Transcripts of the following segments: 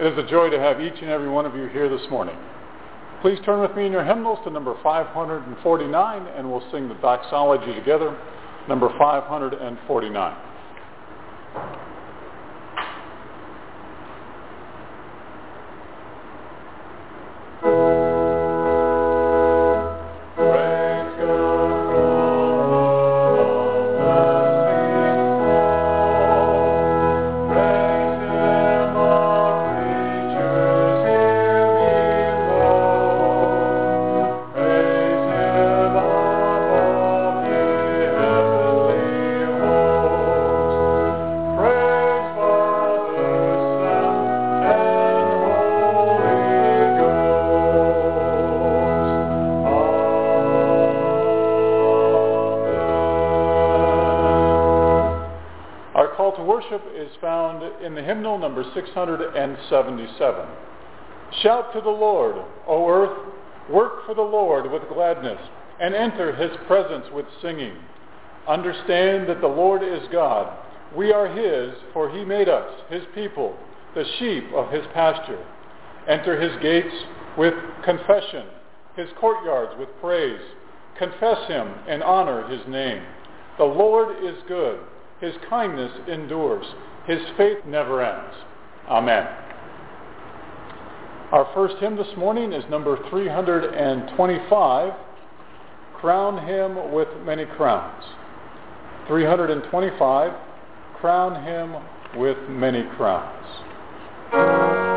It is a joy to have each and every one of you here this morning. Please turn with me in your hymnals to number 549 and we'll sing the doxology together, number 549. Number 677. Shout to the Lord, O earth, work for the Lord with gladness, and enter his presence with singing. Understand that the Lord is God. We are his, for he made us, his people, the sheep of his pasture. Enter his gates with confession, his courtyards with praise. Confess him and honor his name. The Lord is good. His kindness endures. His faith never ends. Amen. Our first hymn this morning is number 325, Crown Him with Many Crowns. 325, Crown Him with Many Crowns.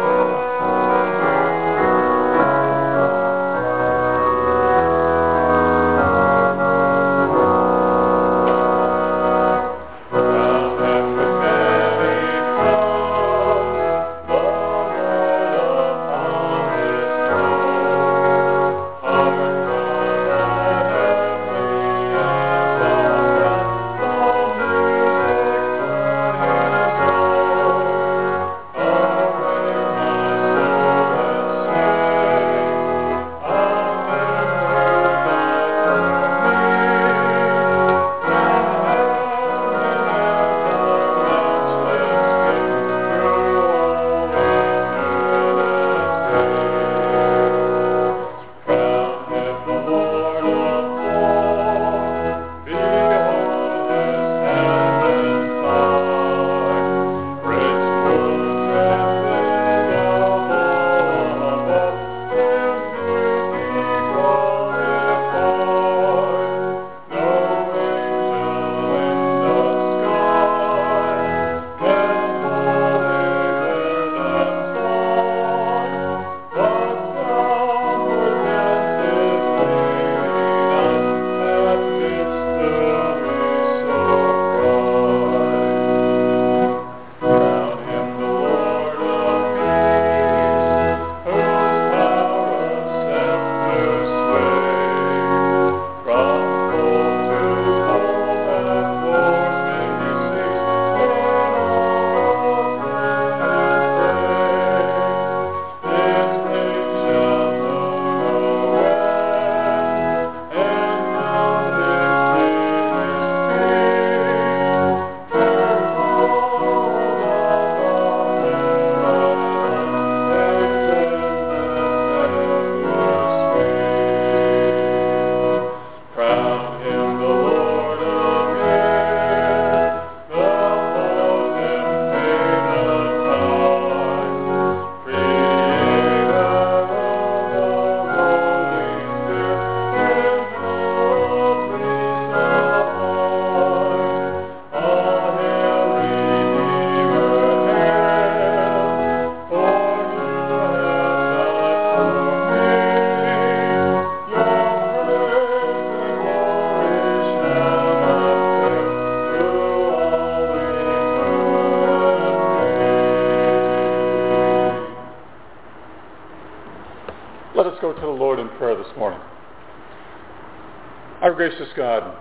Gracious God,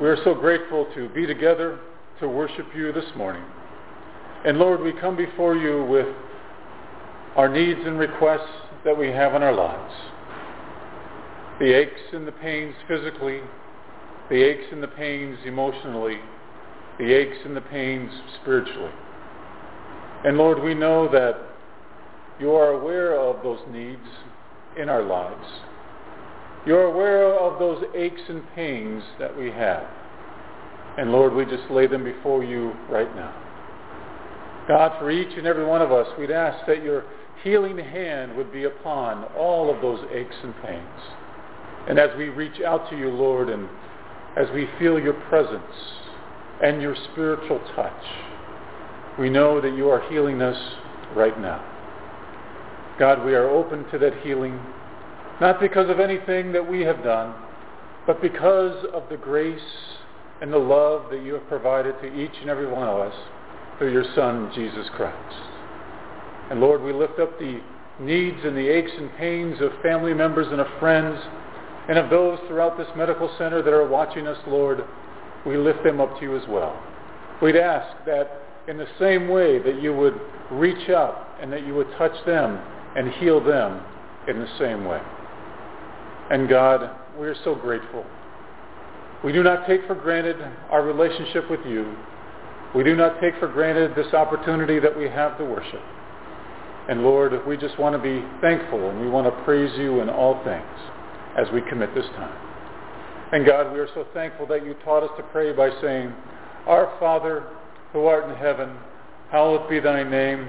we are so grateful to be together to worship you this morning. And Lord, we come before you with our needs and requests that we have in our lives. The aches and the pains physically, the aches and the pains emotionally, the aches and the pains spiritually. And Lord, we know that you are aware of those needs in our lives. You're aware of those aches and pains that we have. And Lord, we just lay them before you right now. God, for each and every one of us, we'd ask that your healing hand would be upon all of those aches and pains. And as we reach out to you, Lord, and as we feel your presence and your spiritual touch, we know that you are healing us right now. God, we are open to that healing, not because of anything that we have done, but because of the grace and the love that you have provided to each and every one of us through your Son, Jesus Christ. And Lord, we lift up the needs and the aches and pains of family members and of friends and of those throughout this medical center that are watching us, Lord. We lift them up to you as well. We'd ask that in the same way that you would reach out and that you would touch them and heal them in the same way. And God, we are so grateful. We do not take for granted our relationship with you. We do not take for granted this opportunity that we have to worship. And Lord, we just want to be thankful and we want to praise you in all things as we commit this time. And God, we are so thankful that you taught us to pray by saying, Our Father, who art in heaven, hallowed be thy name.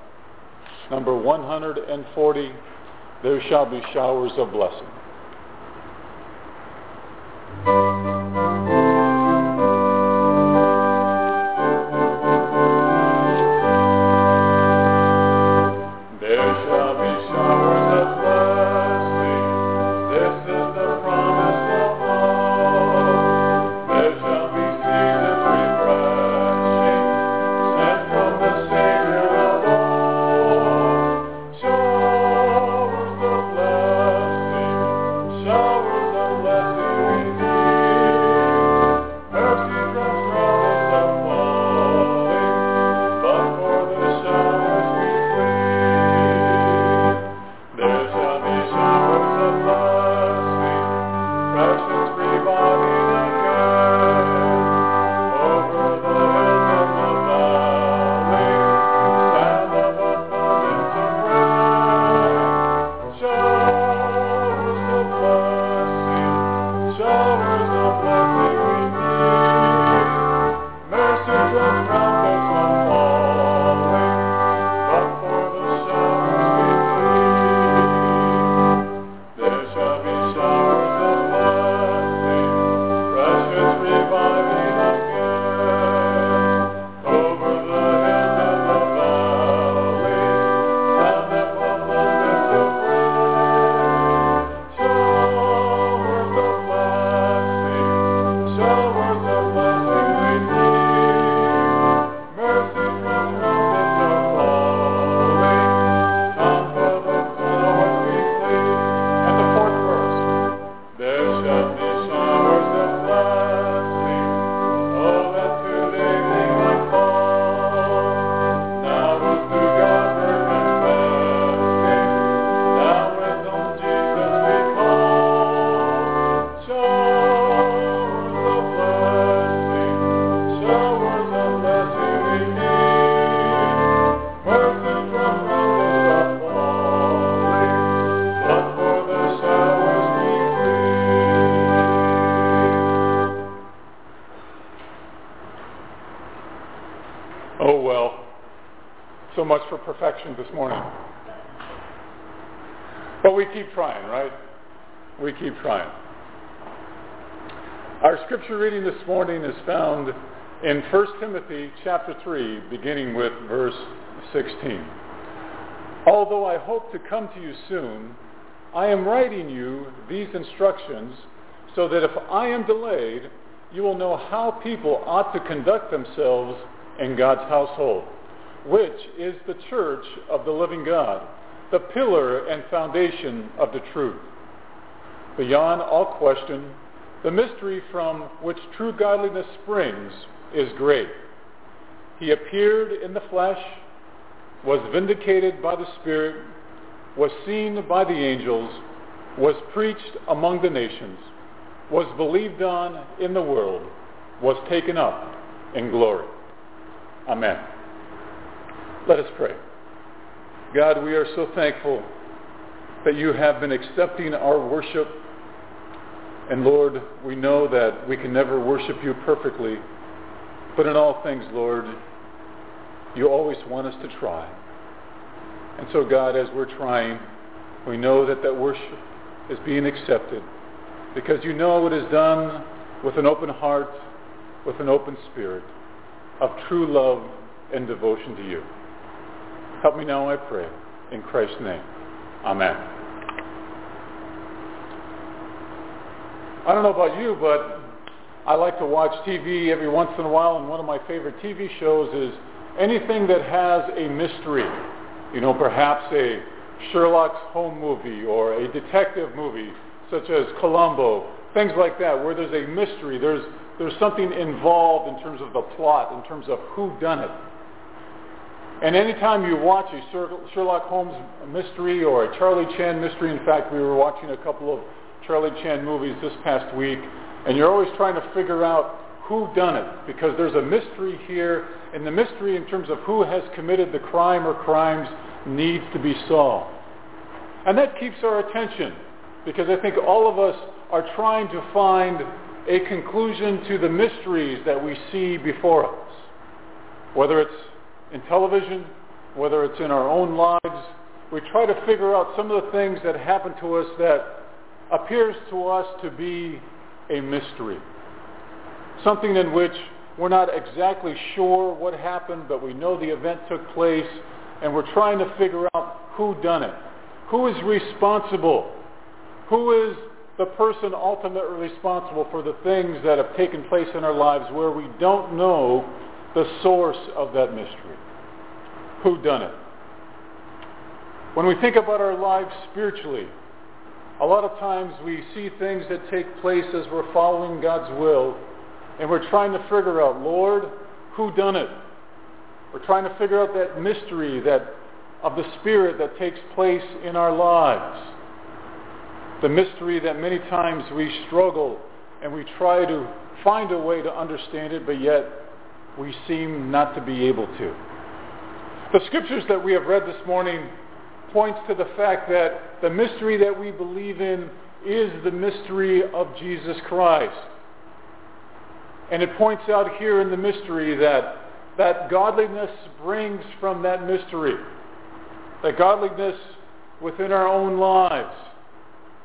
Number 140, There Shall Be Showers of Blessing. For perfection this morning. But we keep trying, right? We keep trying. Our scripture reading this morning is found in 1 Timothy chapter 3, beginning with verse 16. Although I hope to come to you soon, I am writing you these instructions so that if I am delayed, you will know how people ought to conduct themselves in God's household, which is the church of the living God, the pillar and foundation of the truth. Beyond all question, the mystery from which true godliness springs is great. He appeared in the flesh, was vindicated by the Spirit, was seen by the angels, was preached among the nations, was believed on in the world, was taken up in glory. Amen. Let us pray. God, we are so thankful that you have been accepting our worship. And Lord, we know that we can never worship you perfectly, but in all things, Lord, you always want us to try. And so, God, as we're trying, we know that that worship is being accepted because you know it is done with an open heart, with an open spirit of true love and devotion to you. Help me now, I pray. In Christ's name. Amen. I don't know about you, but I like to watch TV every once in a while, and one of my favorite TV shows is anything that has a mystery. You know, perhaps a Sherlock Holmes movie or a detective movie such as Columbo, things like that, where there's a mystery, there's, there's something involved in terms of the plot, in terms of who done it. And anytime you watch a Sherlock Holmes mystery or a Charlie Chan mystery, in fact, we were watching a couple of Charlie Chan movies this past week, and you're always trying to figure out who done it because there's a mystery here, and the mystery in terms of who has committed the crime or crimes needs to be solved. And that keeps our attention because I think all of us are trying to find a conclusion to the mysteries that we see before us, whether it's in television, whether it's in our own lives. We try to figure out some of the things that happen to us that appears to us to be a mystery. Something in which we're not exactly sure what happened, but we know the event took place, and we're trying to figure out who done it. Who is responsible? Who is the person ultimately responsible for the things that have taken place in our lives where we don't know the source of that mystery? Who done it? When we think about our lives spiritually, a lot of times we see things that take place as we're following God's will, and we're trying to figure out, Lord, who done it? We're trying to figure out that mystery that of the Spirit that takes place in our lives. The mystery that many times we struggle and we try to find a way to understand it, but yet we seem not to be able to. The scriptures that we have read this morning points to the fact that the mystery that we believe in is the mystery of Jesus Christ. And it points out here in the mystery that that godliness brings from that mystery. That godliness within our own lives.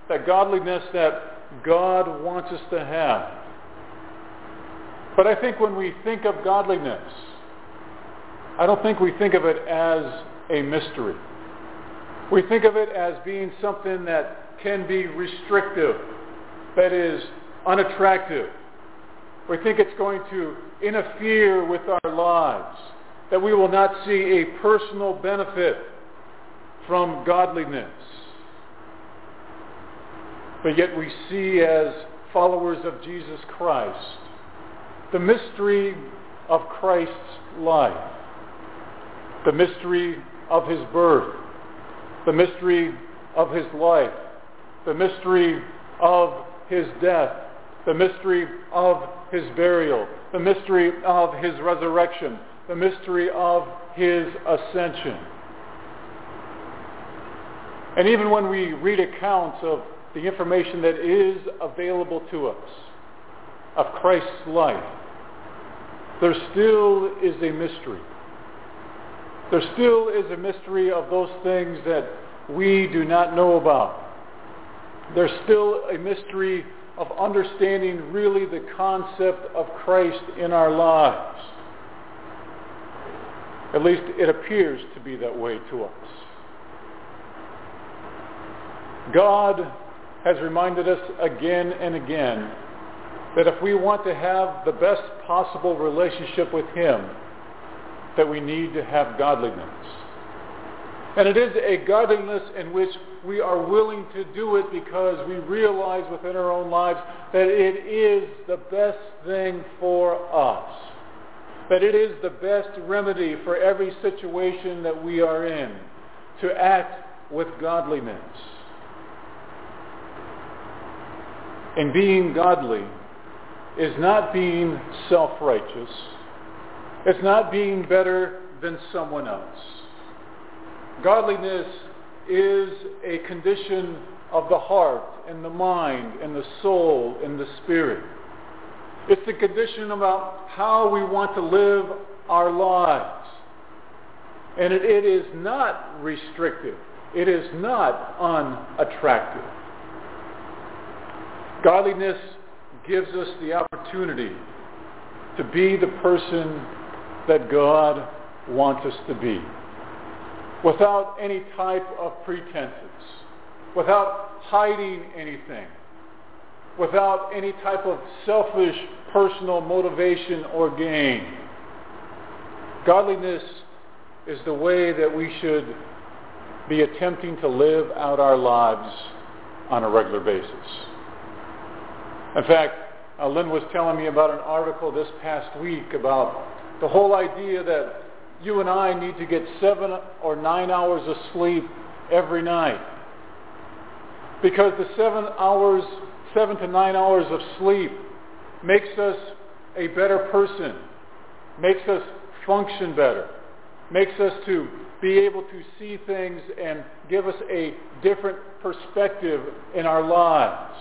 That godliness that God wants us to have. But I think when we think of godliness, I don't think we think of it as a mystery. We think of it as being something that can be restrictive, that is unattractive. We think it's going to interfere with our lives, that we will not see a personal benefit from godliness. But yet we see as followers of Jesus Christ the mystery of Christ's life the mystery of his birth, the mystery of his life, the mystery of his death, the mystery of his burial, the mystery of his resurrection, the mystery of his ascension. And even when we read accounts of the information that is available to us of Christ's life, there still is a mystery. There still is a mystery of those things that we do not know about. There's still a mystery of understanding really the concept of Christ in our lives. At least it appears to be that way to us. God has reminded us again and again that if we want to have the best possible relationship with him, that we need to have godliness. And it is a godliness in which we are willing to do it because we realize within our own lives that it is the best thing for us. That it is the best remedy for every situation that we are in to act with godliness. And being godly is not being self-righteous. It's not being better than someone else. Godliness is a condition of the heart and the mind and the soul and the spirit. It's the condition about how we want to live our lives. And it, it is not restrictive. It is not unattractive. Godliness gives us the opportunity to be the person that God wants us to be without any type of pretenses, without hiding anything, without any type of selfish personal motivation or gain. Godliness is the way that we should be attempting to live out our lives on a regular basis. In fact, uh, Lynn was telling me about an article this past week about the whole idea that you and I need to get seven or nine hours of sleep every night. Because the seven hours, seven to nine hours of sleep makes us a better person, makes us function better, makes us to be able to see things and give us a different perspective in our lives.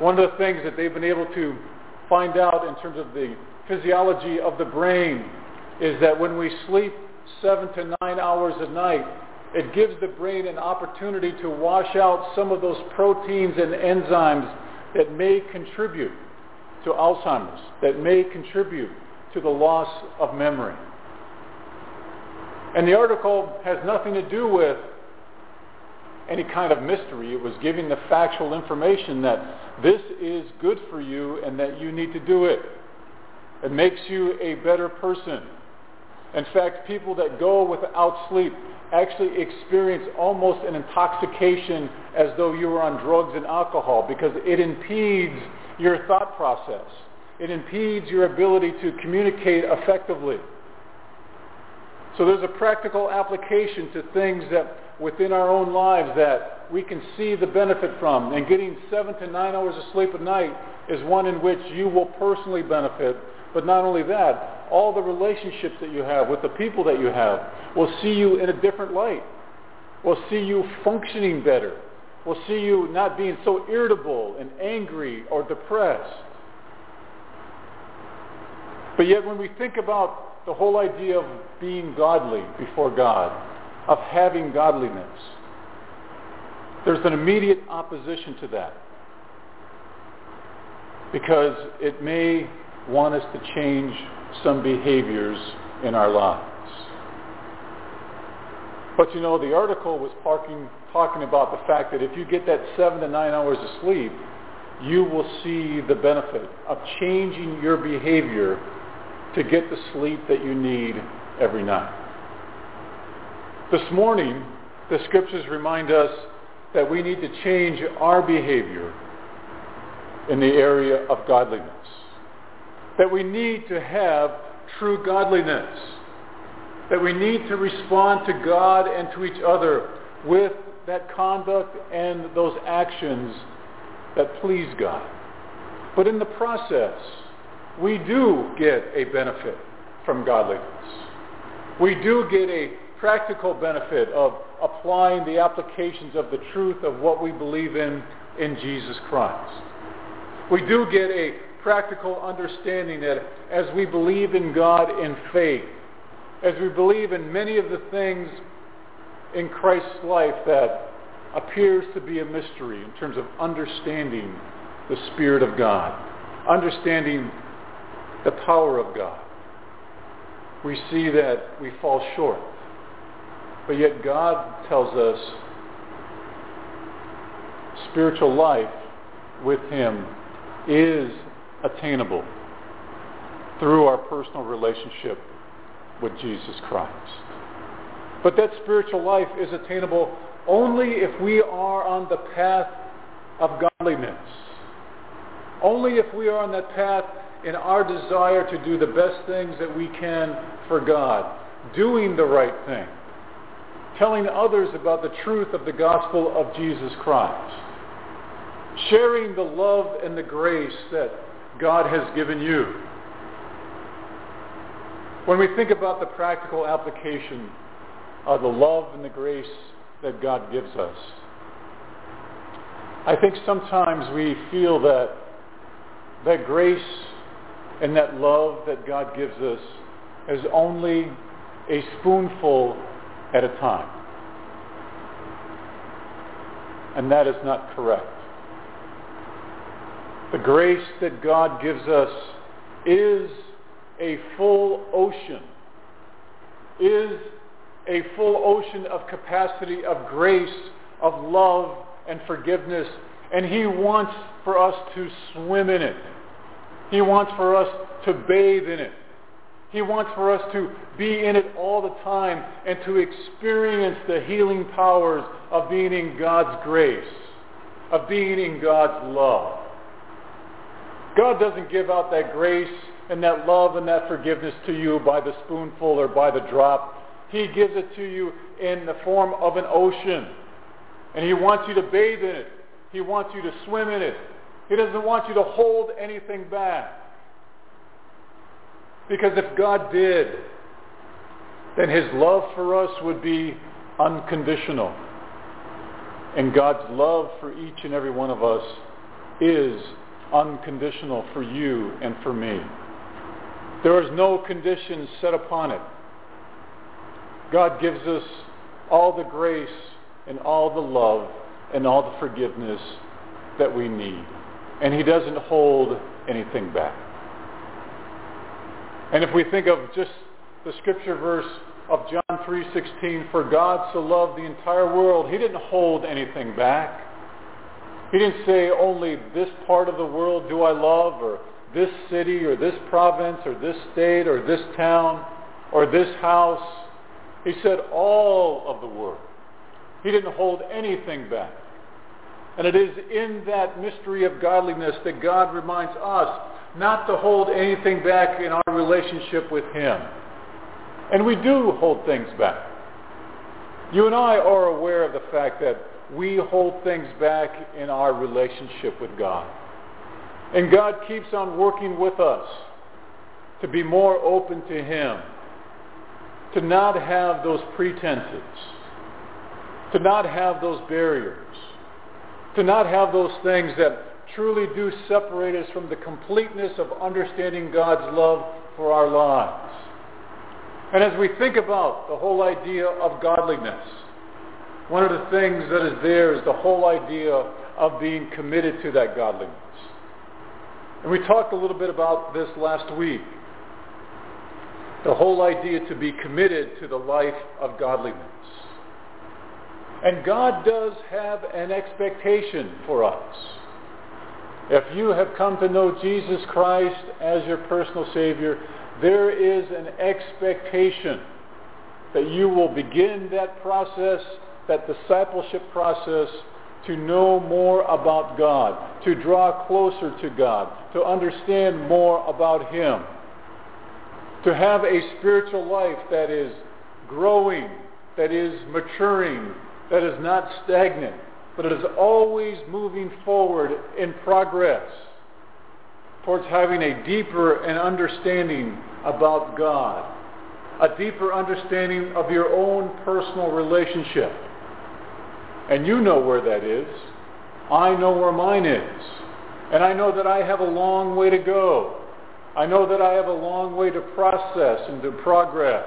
One of the things that they've been able to find out in terms of the physiology of the brain is that when we sleep seven to nine hours a night, it gives the brain an opportunity to wash out some of those proteins and enzymes that may contribute to Alzheimer's, that may contribute to the loss of memory. And the article has nothing to do with any kind of mystery. It was giving the factual information that this is good for you and that you need to do it. It makes you a better person. In fact, people that go without sleep actually experience almost an intoxication as though you were on drugs and alcohol because it impedes your thought process. It impedes your ability to communicate effectively. So there's a practical application to things that within our own lives that we can see the benefit from. And getting seven to nine hours of sleep a night is one in which you will personally benefit. But not only that, all the relationships that you have with the people that you have will see you in a different light. Will see you functioning better. Will see you not being so irritable and angry or depressed. But yet when we think about the whole idea of being godly before God, of having godliness. There's an immediate opposition to that because it may want us to change some behaviors in our lives. But you know, the article was parking, talking about the fact that if you get that seven to nine hours of sleep, you will see the benefit of changing your behavior to get the sleep that you need every night. This morning, the scriptures remind us that we need to change our behavior in the area of godliness. That we need to have true godliness. That we need to respond to God and to each other with that conduct and those actions that please God. But in the process, we do get a benefit from godliness. We do get a practical benefit of applying the applications of the truth of what we believe in in Jesus Christ. We do get a practical understanding that as we believe in God in faith, as we believe in many of the things in Christ's life that appears to be a mystery in terms of understanding the Spirit of God, understanding the power of God, we see that we fall short. But yet God tells us spiritual life with him is attainable through our personal relationship with Jesus Christ. But that spiritual life is attainable only if we are on the path of godliness. Only if we are on that path in our desire to do the best things that we can for God, doing the right thing, telling others about the truth of the gospel of Jesus Christ, sharing the love and the grace that God has given you. When we think about the practical application of the love and the grace that God gives us, I think sometimes we feel that that grace and that love that God gives us is only a spoonful at a time. And that is not correct. The grace that God gives us is a full ocean, is a full ocean of capacity, of grace, of love, and forgiveness. And he wants for us to swim in it. He wants for us to bathe in it. He wants for us to be in it all the time and to experience the healing powers of being in God's grace, of being in God's love. God doesn't give out that grace and that love and that forgiveness to you by the spoonful or by the drop. He gives it to you in the form of an ocean. And he wants you to bathe in it. He wants you to swim in it. He doesn't want you to hold anything back. Because if God did, then his love for us would be unconditional. And God's love for each and every one of us is unconditional for you and for me. There is no conditions set upon it. God gives us all the grace and all the love and all the forgiveness that we need. And he doesn't hold anything back. And if we think of just the scripture verse of John 3.16, for God so loved the entire world, he didn't hold anything back. He didn't say only this part of the world do I love, or this city, or this province, or this state, or this town, or this house. He said all of the world. He didn't hold anything back. And it is in that mystery of godliness that God reminds us not to hold anything back in our relationship with him. And we do hold things back. You and I are aware of the fact that we hold things back in our relationship with God. And God keeps on working with us to be more open to him, to not have those pretenses, to not have those barriers, to not have those things that truly do separate us from the completeness of understanding God's love for our lives. And as we think about the whole idea of godliness, one of the things that is there is the whole idea of being committed to that godliness. And we talked a little bit about this last week. The whole idea to be committed to the life of godliness. And God does have an expectation for us. If you have come to know Jesus Christ as your personal Savior, there is an expectation that you will begin that process, that discipleship process, to know more about God, to draw closer to God, to understand more about Him, to have a spiritual life that is growing, that is maturing, that is not stagnant, but it is always moving forward in progress towards having a deeper and understanding about God, a deeper understanding of your own personal relationship. And you know where that is. I know where mine is. And I know that I have a long way to go. I know that I have a long way to process and to progress.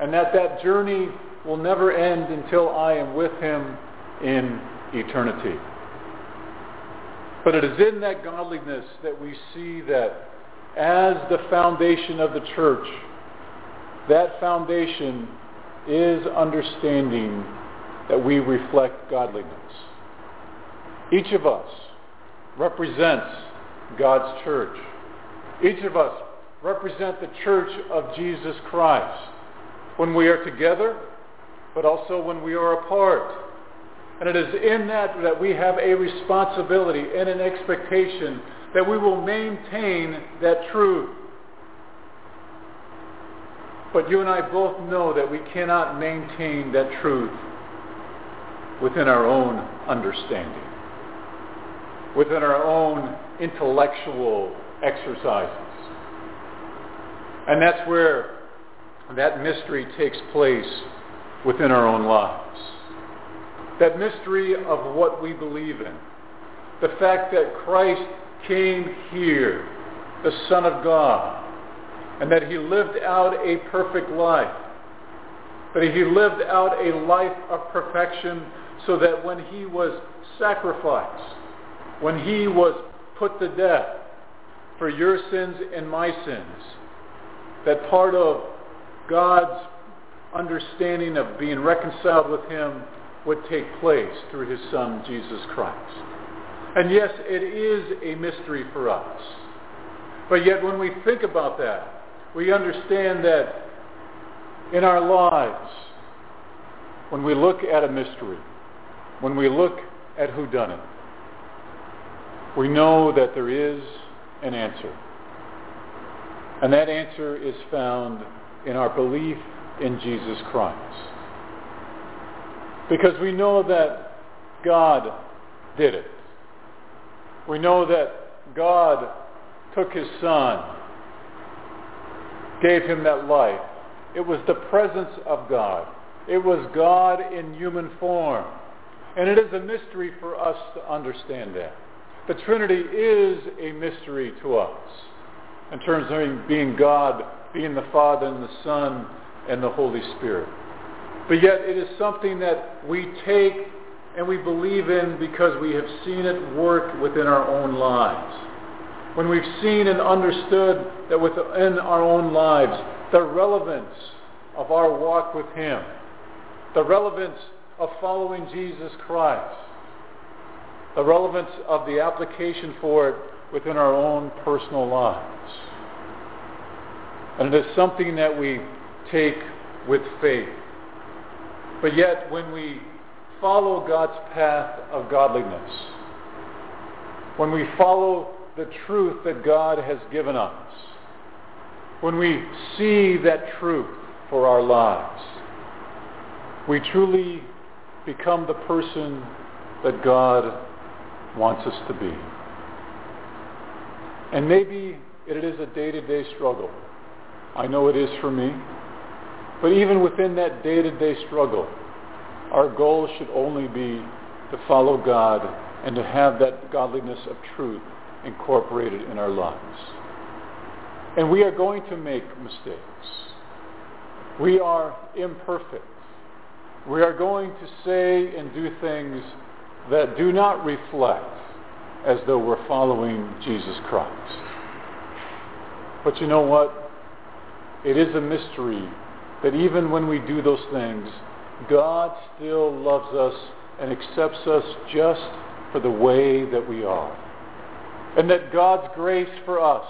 And that that journey will never end until I am with him in eternity. But it is in that godliness that we see that as the foundation of the church, that foundation is understanding that we reflect godliness. Each of us represents God's church. Each of us represent the church of Jesus Christ when we are together, but also when we are apart. And it is in that that we have a responsibility and an expectation that we will maintain that truth. But you and I both know that we cannot maintain that truth within our own understanding, within our own intellectual exercises. And that's where that mystery takes place within our own lives. That mystery of what we believe in. The fact that Christ came here, the Son of God, and that he lived out a perfect life. That he lived out a life of perfection so that when he was sacrificed, when he was put to death for your sins and my sins, that part of God's understanding of being reconciled with him would take place through his son, Jesus Christ. And yes, it is a mystery for us. But yet when we think about that, we understand that in our lives, when we look at a mystery, when we look at who done it, we know that there is an answer. And that answer is found in our belief in Jesus Christ. Because we know that God did it. We know that God took his son, gave him that life. It was the presence of God. It was God in human form. And it is a mystery for us to understand that. The Trinity is a mystery to us in terms of being God, being the Father and the Son and the Holy Spirit. But yet it is something that we take and we believe in because we have seen it work within our own lives. When we've seen and understood that within our own lives, the relevance of our walk with Him, the relevance of following Jesus Christ, the relevance of the application for it within our own personal lives. And it is something that we take with faith. But yet, when we follow God's path of godliness, when we follow the truth that God has given us, when we see that truth for our lives, we truly become the person that God wants us to be. And maybe it is a day-to-day struggle. I know it is for me. But even within that day-to-day struggle, our goal should only be to follow God and to have that godliness of truth incorporated in our lives. And we are going to make mistakes. We are imperfect. We are going to say and do things that do not reflect as though we're following Jesus Christ. But you know what? It is a mystery that even when we do those things, God still loves us and accepts us just for the way that we are. And that God's grace for us,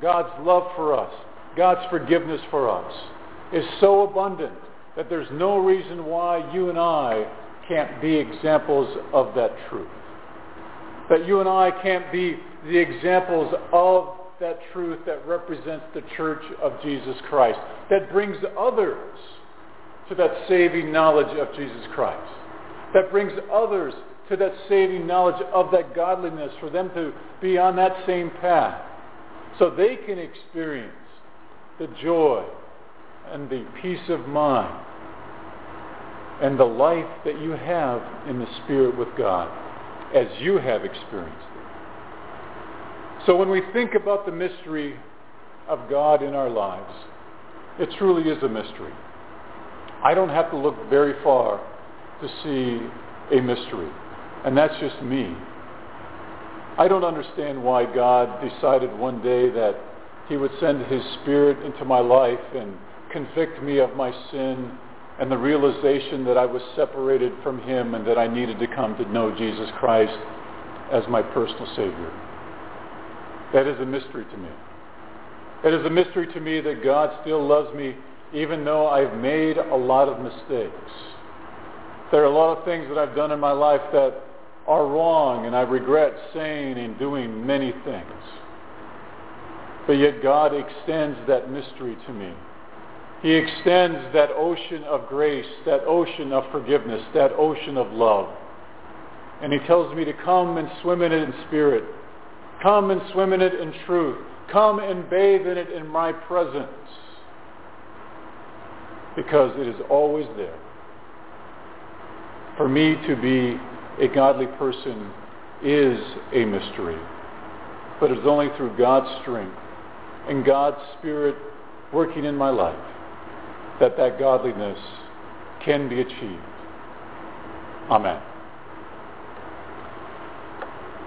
God's love for us, God's forgiveness for us is so abundant that there's no reason why you and I can't be examples of that truth. That you and I can't be the examples of that truth that represents the church of Jesus Christ, that brings others to that saving knowledge of Jesus Christ, that brings others to that saving knowledge of that godliness for them to be on that same path so they can experience the joy and the peace of mind and the life that you have in the Spirit with God as you have experienced. So when we think about the mystery of God in our lives, it truly is a mystery. I don't have to look very far to see a mystery. And that's just me. I don't understand why God decided one day that he would send his spirit into my life and convict me of my sin and the realization that I was separated from him and that I needed to come to know Jesus It is a mystery to me that God still loves me even though I've made a lot of mistakes. There are a lot of things that I've done in my life that are wrong and I regret saying and doing many things. But yet God extends that mystery to me. He extends that ocean of grace, that ocean of forgiveness, that ocean of love. And he tells me to come and swim in it in spirit. Come and swim in it in truth. Come and bathe in it in my presence. Because it is always there. For me to be a godly person is a mystery. But it is only through God's strength and God's Spirit working in my life that that godliness can be achieved. Amen.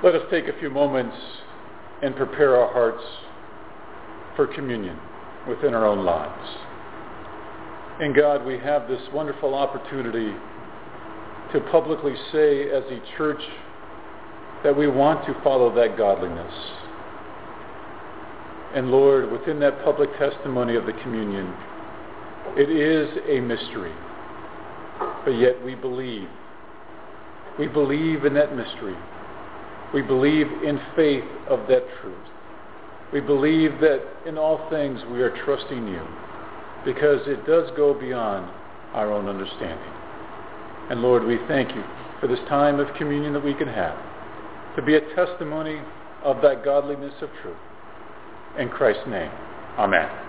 Let us take a few moments and prepare our hearts for communion within our own lives. In God, we have this wonderful opportunity to publicly say as a church that we want to follow that godliness. And Lord, within that public testimony of the communion, it is a mystery, but yet we believe. We believe in that mystery. We believe in faith of that truth. We believe that in all things we are trusting you because it does go beyond our own understanding. And Lord, we thank you for this time of communion that we can have to be a testimony of that godliness of truth. In Christ's name, amen.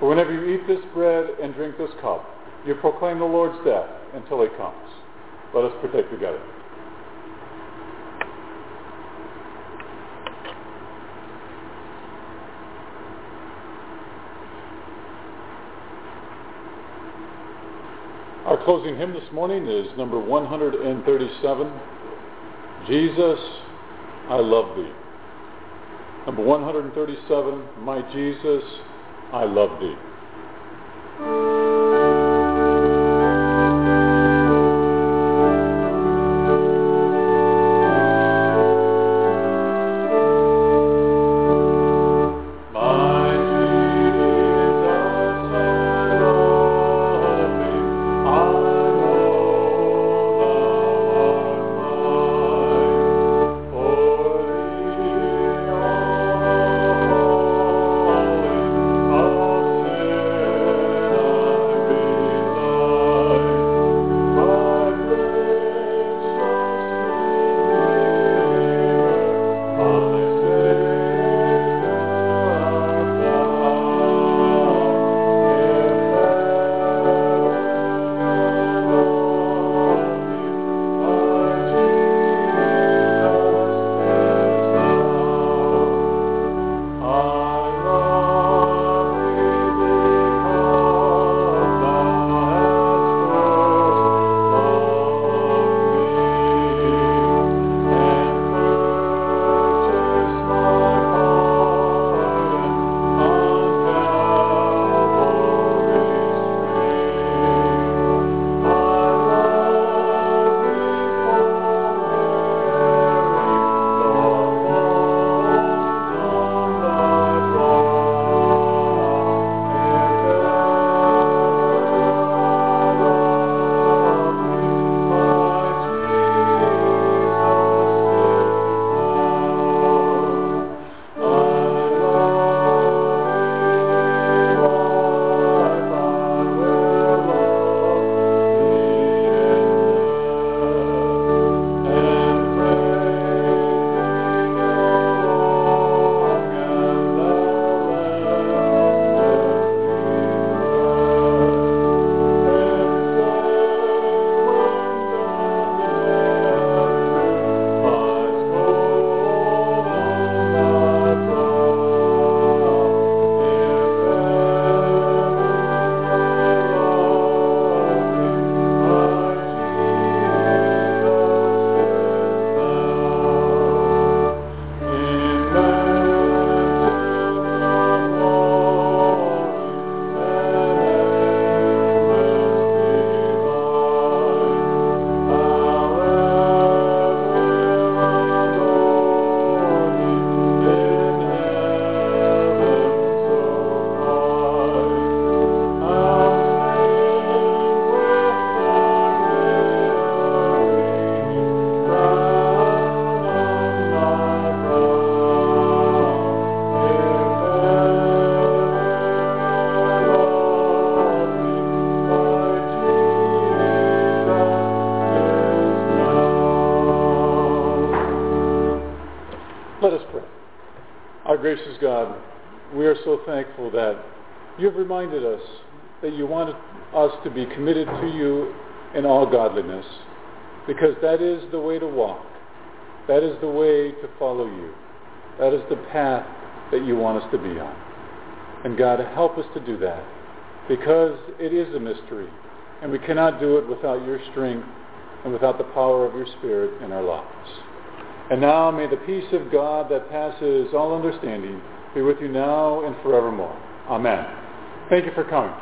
For whenever you eat this bread and drink this cup, you proclaim the Lord's death until he comes. Let us partake together. Our closing hymn this morning is number 137, Jesus, I Love Thee. Number 137, My Jesus, I love thee. Gracious God, we are so thankful that you've reminded us that you want us to be committed to you in all godliness, because that is the way to walk. That is the way to follow you. That is the path that you want us to be on. And God, help us to do that, because it is a mystery, and we cannot do it without your strength and without the power of your Spirit in our lives. And now may the peace of God that passes all understanding be with you now and forevermore. Amen. Thank you for coming.